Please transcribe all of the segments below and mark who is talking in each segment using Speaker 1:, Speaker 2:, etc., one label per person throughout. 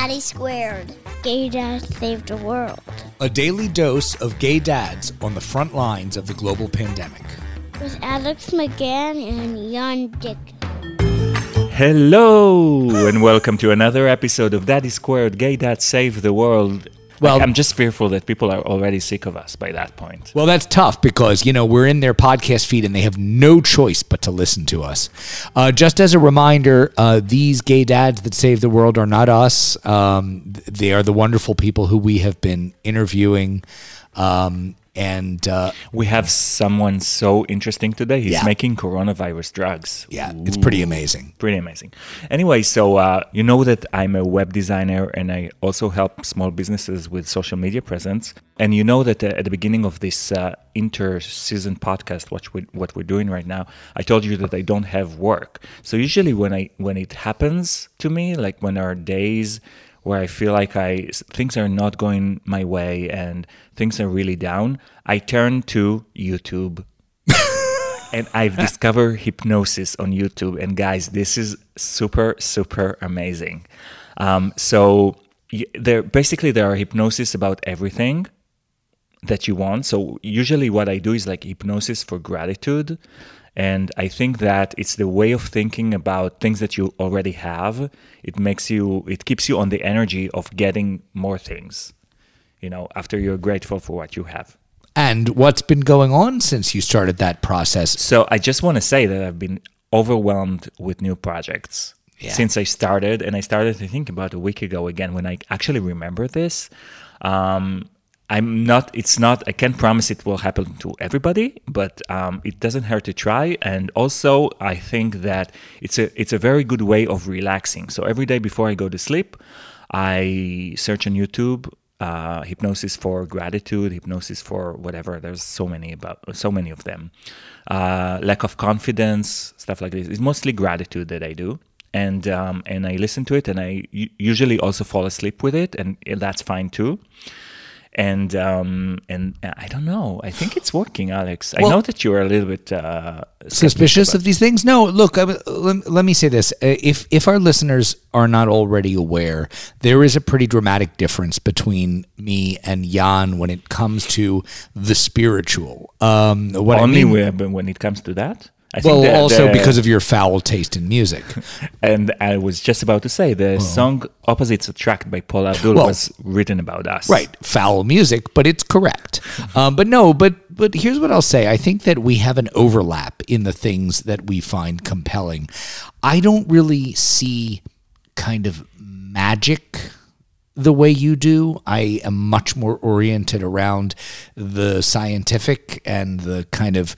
Speaker 1: Daddy Squared. Gay Dad Saved the World.
Speaker 2: A daily dose of gay dads on the front lines of the global pandemic.
Speaker 1: With Alex McGann and Jan Dick.
Speaker 3: Hello, and welcome to another episode of Daddy Squared Gay Dad Save the World.
Speaker 2: Well-
Speaker 3: I'm just fearful that people are already sick of us by that point.
Speaker 2: Well, that's tough because, you know, we're in their podcast feed and they have no choice but to listen to us. Uh, just as a reminder, uh, these gay dads that save the world are not us. Um, they are the wonderful people who we have been interviewing. Um, and uh,
Speaker 3: We have someone so interesting today. He's
Speaker 2: Yeah.
Speaker 3: making coronavirus drugs.
Speaker 2: yeah, it's pretty amazing.
Speaker 3: Pretty amazing. Anyway, so uh, you know that I'm a web designer and I also help small businesses with social media presence. And you know that uh, at the beginning of this uh, inter-season podcast, what we what we're doing right now, I told you that I don't have work. So usually when I when it happens to me, like when our days where I feel like I things are not going my way and things are really down, I turn to YouTube and I've discovered hypnosis on YouTube. And guys, this is super, super amazing. Um, so there, basically, there are hypnosis about everything that you want. So usually, what I do is like hypnosis for gratitude. And I think that it's the way of thinking about things that you already have. It makes you, it keeps you on the energy of getting more things, you know, after you're grateful for what you have.
Speaker 2: And what's been going on since you started that process?
Speaker 3: So I just want to say that I've been overwhelmed with new projects
Speaker 2: Yeah.
Speaker 3: since I started, and I started to think about a week ago again when I actually remember this. Um, I'm not. It's not. I can't promise it will happen to everybody, but um, it doesn't hurt to try. And also, I think that it's a it's a very good way of relaxing. So every day before I go to sleep, I search on YouTube uh, hypnosis for gratitude, hypnosis for whatever. There's so many about so many of them. Uh, lack of confidence, stuff like this. It's mostly gratitude that I do, and um, and I listen to it, and I usually also fall asleep with it, and that's fine too. And um, and I don't know. I think it's working, Alex. I know that you are a little bit uh,
Speaker 2: suspicious of these things? No, look, I, let, let me say this. Uh, If if our listeners are not already aware, there is a pretty dramatic difference between me and Jan when it comes to the spiritual. Um, what
Speaker 3: only
Speaker 2: I mean,
Speaker 3: when it comes to that. I
Speaker 2: well,
Speaker 3: the-
Speaker 2: also
Speaker 3: the-
Speaker 2: because of your foul taste in music.
Speaker 3: And I was just about to say the song "Opposites Attract" by Paula Abdul
Speaker 2: Well-
Speaker 3: was written about us.
Speaker 2: Right, foul music, but it's correct. Um, but no, but but here's what I'll say. I think that we have an overlap in the things that we find compelling. I don't really see kind of magic the way you do. I am much more oriented around the scientific and the kind of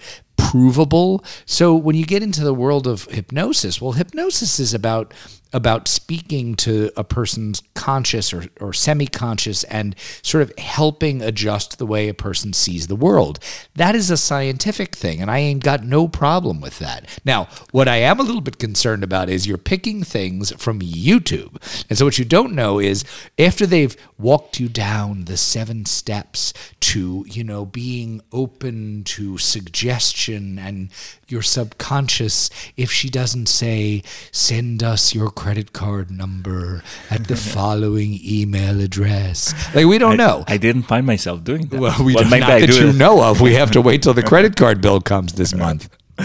Speaker 2: provable. So when you get into the world of hypnosis, well, hypnosis is about about speaking to a person's conscious or, or semi-conscious and sort of helping adjust the way a person sees the world. That is a scientific thing, and I ain't got no problem with that. Now, what I am a little bit concerned about is you're picking things from YouTube. And so what you don't know is after they've walked you down the seven steps to, you know, being open to suggestion and your subconscious, if she doesn't say, send us your credit card number at the following email address. Like we don't know.
Speaker 3: I didn't find myself doing that.
Speaker 2: well, we
Speaker 3: Well, maybe
Speaker 2: not
Speaker 3: I
Speaker 2: that
Speaker 3: do
Speaker 2: you
Speaker 3: it.
Speaker 2: know of. We have to wait till the credit card bill comes this month.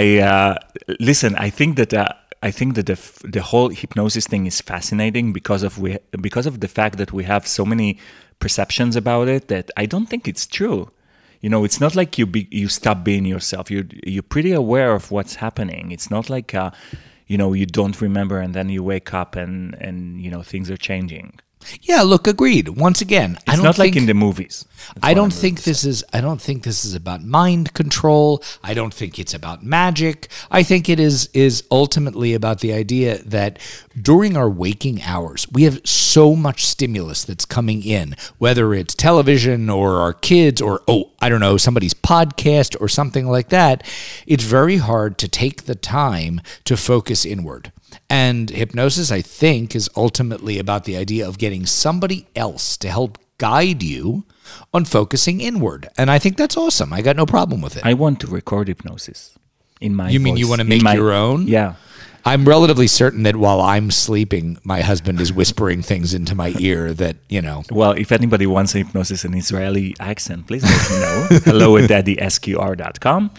Speaker 3: I uh, listen. I think that uh, I think that the f- the whole hypnosis thing is fascinating because of we because of the fact that we have so many perceptions about it that I don't think it's true. You know, it's not like you be, you stop being yourself. You you're pretty aware of what's happening. It's not like uh, you know you don't remember and then you wake up and and you know things are changing.
Speaker 2: Yeah, look, agreed. Once again, I
Speaker 3: It's
Speaker 2: don't
Speaker 3: not
Speaker 2: think,
Speaker 3: like in the movies. That's
Speaker 2: I don't think this is I don't think this is about mind control. I don't think it's about magic. I think it is is ultimately about the idea that during our waking hours, we have so much stimulus that's coming in, whether it's television or our kids or oh, I don't know, somebody's podcast or something like that. It's very hard to take the time to focus inward. And hypnosis, I think, is ultimately about the idea of getting somebody else to help guide you on focusing inward. And I think that's awesome. I got no problem with it.
Speaker 3: I want to record hypnosis in my.
Speaker 2: You mean you wanna make
Speaker 3: my-
Speaker 2: your own?
Speaker 3: Yeah,
Speaker 2: I'm relatively certain that while I'm sleeping, my husband is whispering things into my ear that you know.
Speaker 3: Well, if anybody wants hypnosis in Israeli accent, please let me know. Hello at daddysqr.com.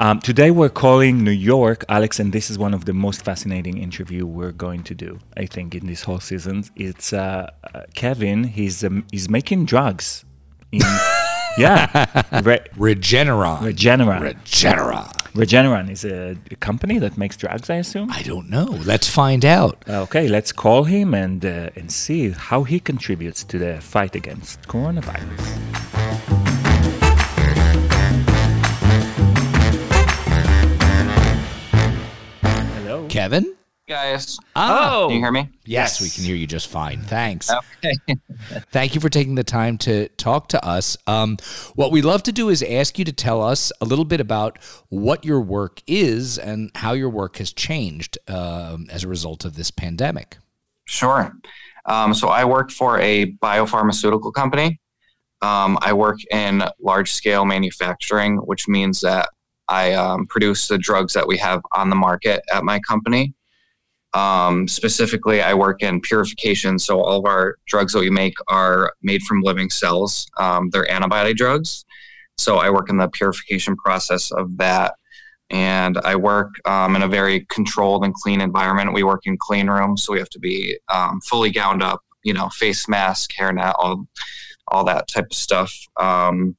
Speaker 3: Um, today we're calling New York, Alex, and this is one of the most fascinating interview we're going to do. I think in this whole season, it's uh, uh, Kevin. He's um, he's making drugs. In, yeah, Re-
Speaker 2: Regeneron.
Speaker 3: Regeneron.
Speaker 2: Regeneron.
Speaker 3: Regeneron is a, a company that makes drugs, I assume.
Speaker 2: I don't know. Let's find out.
Speaker 3: Okay, let's call him and uh, and see how he contributes to the fight against coronavirus.
Speaker 2: Kevin?
Speaker 4: guys.
Speaker 2: Oh.
Speaker 4: Can you hear me?
Speaker 2: Yes,
Speaker 3: Yes.
Speaker 2: we can hear you just fine. Thanks.
Speaker 4: Okay.
Speaker 2: Thank you for taking the time to talk to us. Um, what we'd love to do is ask you to tell us a little bit about what your work is and how your work has changed um, as a result of this pandemic.
Speaker 4: Sure. Um, so I work for a biopharmaceutical company. Um, I work in large scale manufacturing, which means that I um, produce the drugs that we have on the market at my company. Um, specifically, I work in purification. So all of our drugs that we make are made from living cells. Um, they're antibody drugs. So I work in the purification process of that. And I work um, in a very controlled and clean environment. We work in clean rooms, so we have to be um, fully gowned up, you know, face mask, hairnet, all, all that type of stuff. Um,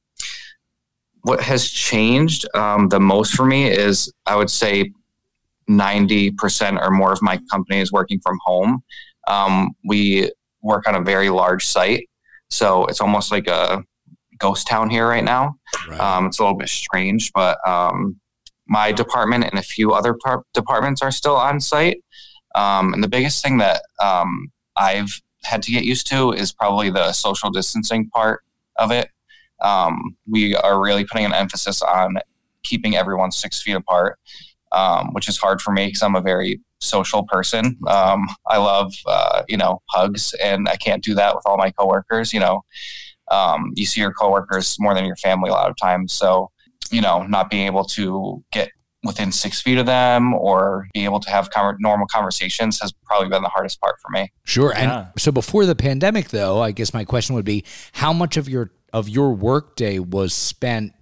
Speaker 4: what has changed um, the most for me is I would say 90% or more of my company is working from home. Um, we work on a very large site. So it's almost like a ghost town here right now.
Speaker 2: Right.
Speaker 4: Um, it's a little bit strange, but um, my department and a few other par- departments are still on site. Um, and the biggest thing that um, I've had to get used to is probably the social distancing part of it. Um, we are really putting an emphasis on keeping everyone six feet apart, um, which is hard for me because I'm a very social person. Um, I love, uh, you know, hugs, and I can't do that with all my coworkers. You know, um, you see your coworkers more than your family a lot of times. So, you know, not being able to get within six feet of them or be able to have con- normal conversations has probably been the hardest part for me.
Speaker 2: Sure. And
Speaker 3: Yeah.
Speaker 2: so before the pandemic, though, I guess my question would be how much of your of your workday was spent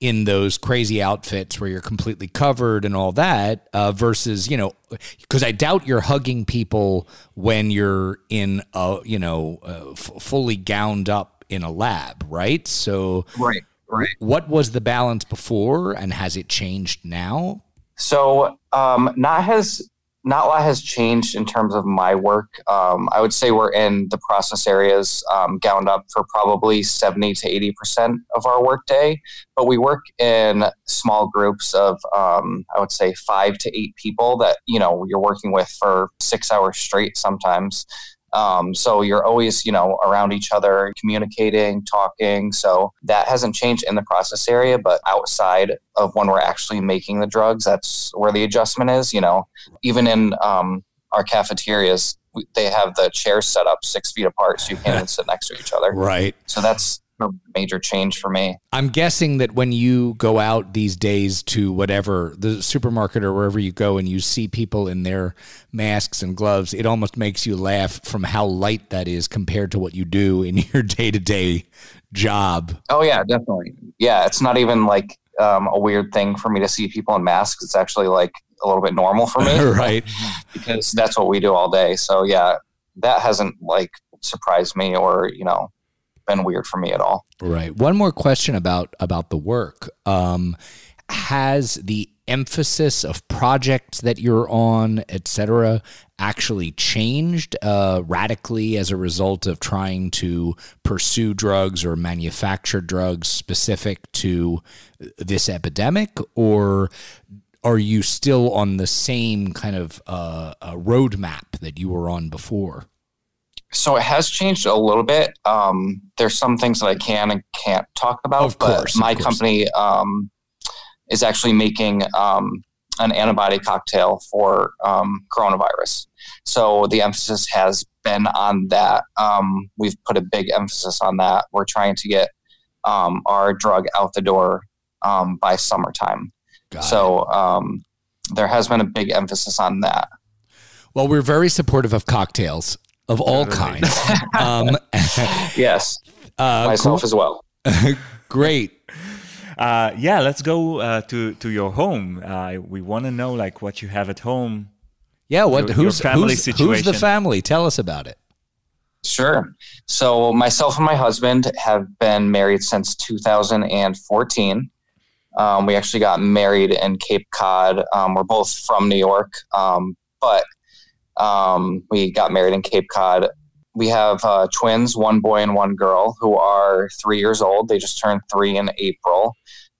Speaker 2: in those crazy outfits where you're completely covered and all that uh, versus you know because i doubt you're hugging people when you're in a you know uh, f- fully gowned up in a lab right so
Speaker 4: Right. Right.
Speaker 2: what was the balance before and has it changed now
Speaker 4: So um, not has not a lot has changed in terms of my work. Um, I would say we're in the process areas um, gowned up for probably seventy to eighty percent of our workday, but we work in small groups of um, I would say five to eight people that you know you're working with for six hours straight sometimes. Um, so you're always, you know, around each other, communicating, talking. So that hasn't changed in the process area, but outside of when we're actually making the drugs, that's where the adjustment is. You know, even in um, our cafeterias, they have the chairs set up six feet apart, so you can't even sit next to each other.
Speaker 2: right
Speaker 4: So that's a major change for me.
Speaker 2: I'm guessing that when you go out these days to whatever the supermarket or wherever you go and you see people in their masks and gloves, it almost makes you laugh from how light that is compared to what you do in your day to day job.
Speaker 4: Oh yeah, definitely. Yeah, it's not even like um, a weird thing for me to see people in masks. It's actually like a little bit normal for me.
Speaker 2: right.
Speaker 4: because that's what we do all day. So yeah, that hasn't like surprised me or you know been weird for me at all.
Speaker 2: Right. One more question about about the work. Um, has the emphasis of projects that you're on, et cetera, actually changed uh, radically as a result of trying to pursue drugs or manufacture drugs specific to this epidemic, or are you still on the same kind of uh, uh, roadmap that you were on before?
Speaker 4: So it has changed a little bit. Um, there's some things that I can and can't talk about.
Speaker 2: Of course,
Speaker 4: but my
Speaker 2: course.
Speaker 4: company um, is actually making um, an antibody cocktail for um, coronavirus. So the emphasis has been on that. Um, we've put a big emphasis on that. We're trying to get um, our drug out the door um, by summertime.
Speaker 2: Got
Speaker 4: so um, there has been a big emphasis on that.
Speaker 2: Well, we're very supportive of cocktails of all kinds. Um,
Speaker 4: Yes,
Speaker 2: uh,
Speaker 4: myself as well.
Speaker 2: great.
Speaker 3: Uh, yeah, let's go uh, to to your home. Uh, we want to know like what you have at home.
Speaker 2: Yeah, what?
Speaker 3: Your- your
Speaker 2: who's
Speaker 3: family
Speaker 2: who's, who's the family? Tell us about it.
Speaker 4: Sure. So myself and my husband have been married since 2014. Um, we actually got married in Cape Cod. Um, we're both from New York, um, but um, we got married in Cape Cod. We have uh, twins, one boy and one girl, who are three years old. They just turned three in April.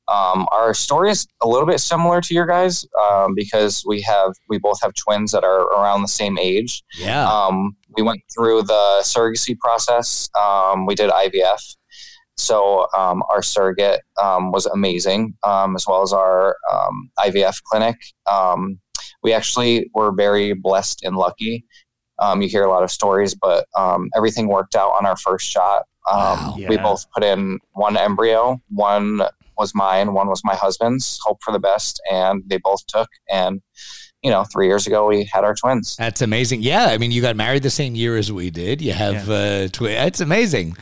Speaker 4: Um, our story is a little bit similar to your guys um, because we have we both have twins that are around the same age.
Speaker 2: Yeah.
Speaker 4: Um, we went through the surrogacy process. Um, we did IVF. So um, our surrogate um, was amazing, um, as well as our um, IVF clinic. We actually were very blessed and lucky. Um, you hear a lot of stories, but um, everything worked out on our first shot. Um,
Speaker 2: Wow.
Speaker 4: We both put in one embryo. One was mine. One was my husband's. Hope for the best, and they both took. And you know, three years ago we had our twins.
Speaker 2: That's amazing. Yeah, I mean, you got married the same year as we did. You have uh, twi- That's amazing.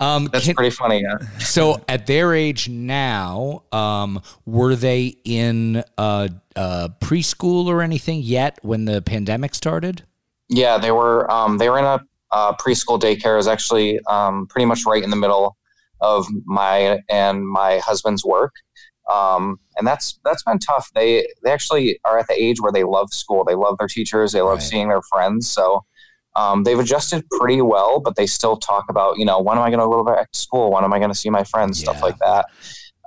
Speaker 2: Um,
Speaker 4: That's
Speaker 2: can-
Speaker 4: pretty funny. Yeah.
Speaker 2: so at their age now, um, were they in uh, uh, preschool or anything yet when the pandemic started?
Speaker 4: Yeah, they were um, they were in a uh, preschool daycare. It was actually um, pretty much right in the middle of my and my husband's work, um, and that's that's been tough. They they actually are at the age where they love school. They love their teachers. They love
Speaker 2: Right.
Speaker 4: seeing their friends. So um, they've adjusted pretty well, but they still talk about you know when am I going to go back to school? When am I going to see my friends? Stuff like that,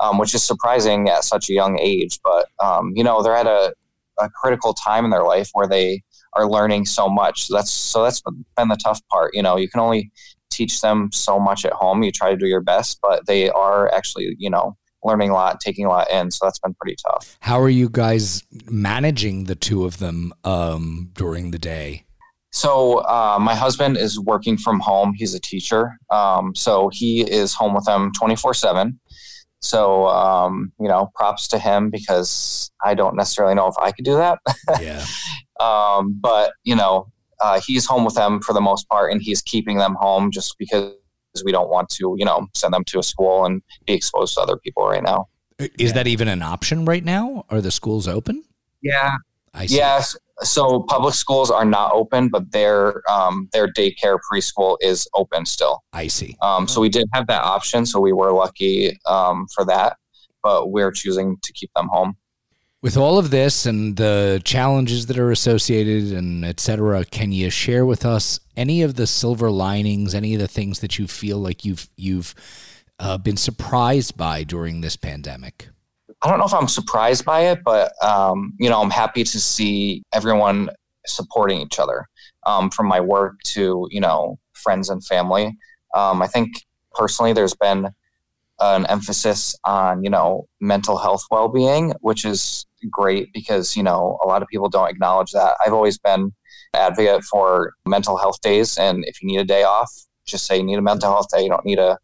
Speaker 4: um, which is surprising at such a young age. But um, you know they're at a, a critical time in their life where they are learning so much. So that's so that's been the tough part. You know, you can only teach them so much at home. You try to do your best, but they are actually, you know, learning a lot, taking a lot in. So that's been pretty tough.
Speaker 2: How are you guys managing the two of them um, during the day?
Speaker 4: So uh, my husband is working from home. He's a teacher, um, so he is home with them twenty four seven. So um, you know, props to him because I don't necessarily know if I could do that.
Speaker 2: Yeah.
Speaker 4: um, but you know uh, he's home with them for the most part and he's keeping them home just because we don't want to you know send them to a school and be exposed to other people right now
Speaker 2: Is that even an option right now? Are the schools open?
Speaker 4: yeah
Speaker 2: I see.
Speaker 4: yes so public schools are not open but their um, their daycare preschool is open still
Speaker 2: I see.
Speaker 4: um, so we did have that option so we were lucky um, for that but we're choosing to keep them home
Speaker 2: With all of this and the challenges that are associated and et cetera, can you share with us any of the silver linings, any of the things that you feel like you've you've uh, been surprised by during this pandemic?
Speaker 4: I don't know if I'm surprised by it, but um, you know, I'm happy to see everyone supporting each other, um, from my work to you know friends and family. Um, I think personally, there's been an emphasis on you know mental health well-being, which is great because you know a lot of people don't acknowledge that. I've always been advocate for mental health days, and if you need a day off, just say you need a mental health day. You don't need a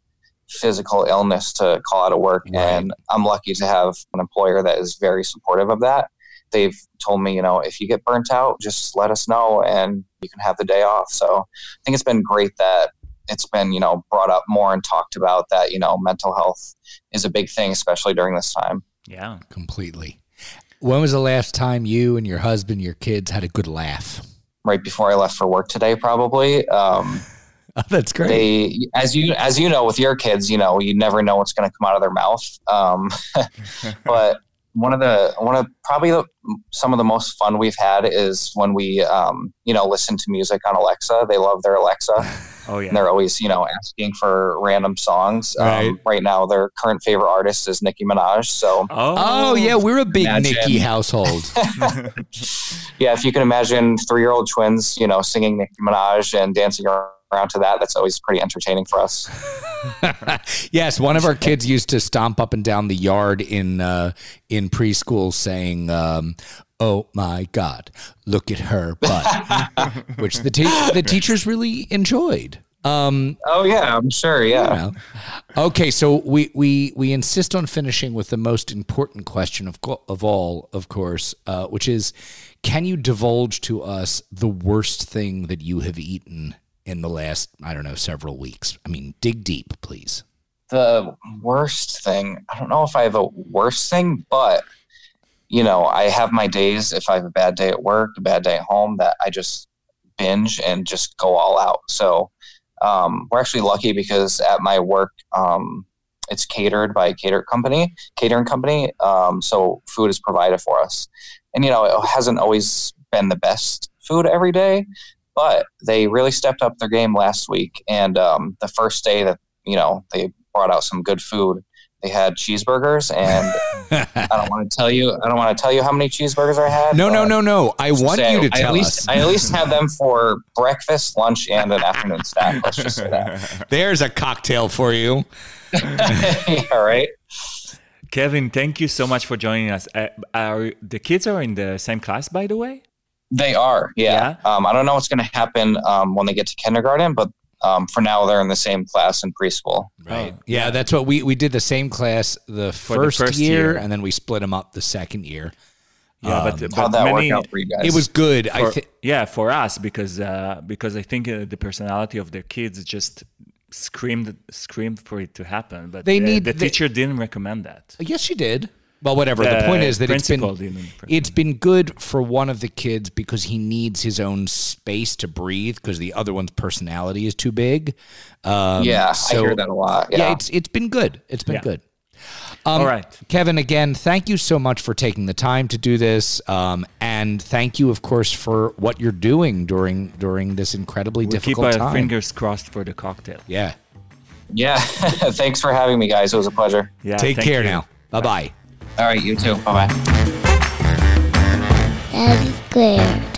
Speaker 4: physical illness to call out of work.
Speaker 2: Right.
Speaker 4: And I'm lucky to have an employer that is very supportive of that. They've told me, you know, if you get burnt out, just let us know and you can have the day off. So I think it's been great that it's been, you know, brought up more and talked about that, you know, mental health is a big thing, especially during this time.
Speaker 3: Yeah.
Speaker 2: Completely. When was the last time you and your husband, your kids had a good laugh?
Speaker 4: Right before I left for work today, probably. Um,
Speaker 2: Oh, that's great.
Speaker 4: they as you as you know with your kids you know you never know what's going to come out of their mouth um, but one of the one of probably the, some of the most fun we've had is when we um, you know listen to music on alexa they love their alexa
Speaker 3: Oh yeah.
Speaker 4: and they're always you know asking for random songs
Speaker 2: Right.
Speaker 4: um, right now their current favorite artist is nicki minaj so
Speaker 2: oh, oh yeah, we're a big
Speaker 4: Imagine.
Speaker 2: Nicki household.
Speaker 4: yeah if you can imagine three-year-old twins you know singing nicki minaj and dancing around to that that's always pretty entertaining for us
Speaker 2: yes, one of our kids used to stomp up and down the yard in uh, in preschool saying, um, "Oh my God, look at her butt," which the te- the teachers really enjoyed. Um,
Speaker 4: Oh yeah, I'm sure. Yeah.
Speaker 2: well, okay, so we, we we insist on finishing with the most important question of of all, of course, uh, which is, can you divulge to us the worst thing that you have eaten in the last I don't know several weeks? I mean, dig deep, please.
Speaker 4: The worst thing. I don't know if I have a worst thing, but you know, I have my days. If I have a bad day at work, a bad day at home, that I just binge and just go all out. So um, we're actually lucky because at my work, um, it's catered by a cater company, catering company. Um, so food is provided for us, and you know, it hasn't always been the best food every day, but they really stepped up their game last week. And um, the first day that you know they brought out some good food, they had cheeseburgers, and I don't want to tell you, I don't want to tell you how many cheeseburgers I had.
Speaker 2: No, no, no, no. I want
Speaker 4: say
Speaker 2: you to
Speaker 4: I
Speaker 2: tell
Speaker 4: at least,
Speaker 2: us.
Speaker 4: I at least had them for breakfast, lunch, and an afternoon snack. Let's just say that.
Speaker 2: There's a cocktail for you.
Speaker 4: yeah, right.
Speaker 3: Kevin, thank you so much for joining us. Uh, are the kids are in the same class, by the way?
Speaker 4: They are, yeah. Um, I don't know what's going to happen um, when they get to kindergarten, but um, for now they're in the same class in preschool.
Speaker 2: Right.
Speaker 3: Oh,
Speaker 2: yeah, that's what we we did the same class the
Speaker 3: the
Speaker 2: first,
Speaker 3: first
Speaker 2: year,
Speaker 3: year.
Speaker 2: and then we split them up the second year.
Speaker 3: Yeah, but,
Speaker 4: How'd
Speaker 3: but
Speaker 4: that
Speaker 3: many,
Speaker 4: work out for you guys?
Speaker 2: It was good. I
Speaker 3: for,
Speaker 2: think
Speaker 3: yeah for us because uh, because I think uh, the personality of their kids just screamed screamed for it to happen, but
Speaker 2: They
Speaker 3: uh,
Speaker 2: need-
Speaker 3: the
Speaker 2: they-
Speaker 3: teacher didn't recommend that.
Speaker 2: yes, she did. Well, whatever. the
Speaker 3: The
Speaker 2: point is that it's been it's been good for one of the kids because he needs his own space to breathe because the other one's personality is too big. Um,
Speaker 4: yeah,
Speaker 2: so-
Speaker 4: I hear that a lot.
Speaker 2: Yeah.
Speaker 4: Yeah,
Speaker 2: it's it's been good. It's been
Speaker 3: Yeah.
Speaker 2: good. Um,
Speaker 3: All right.
Speaker 2: Kevin, again, thank you so much for taking the time to do this, um, and thank you, of course, for what you're doing during during this incredibly
Speaker 3: We keep
Speaker 2: difficult
Speaker 3: our
Speaker 2: time.
Speaker 3: fingers crossed for the cocktail.
Speaker 2: Yeah.
Speaker 4: yeah. Thanks for having me, guys. It was a pleasure.
Speaker 3: Yeah.
Speaker 2: Take care
Speaker 3: you.
Speaker 2: now. Bye bye.
Speaker 4: All right, you too. Bye bye.
Speaker 1: Daddy Square.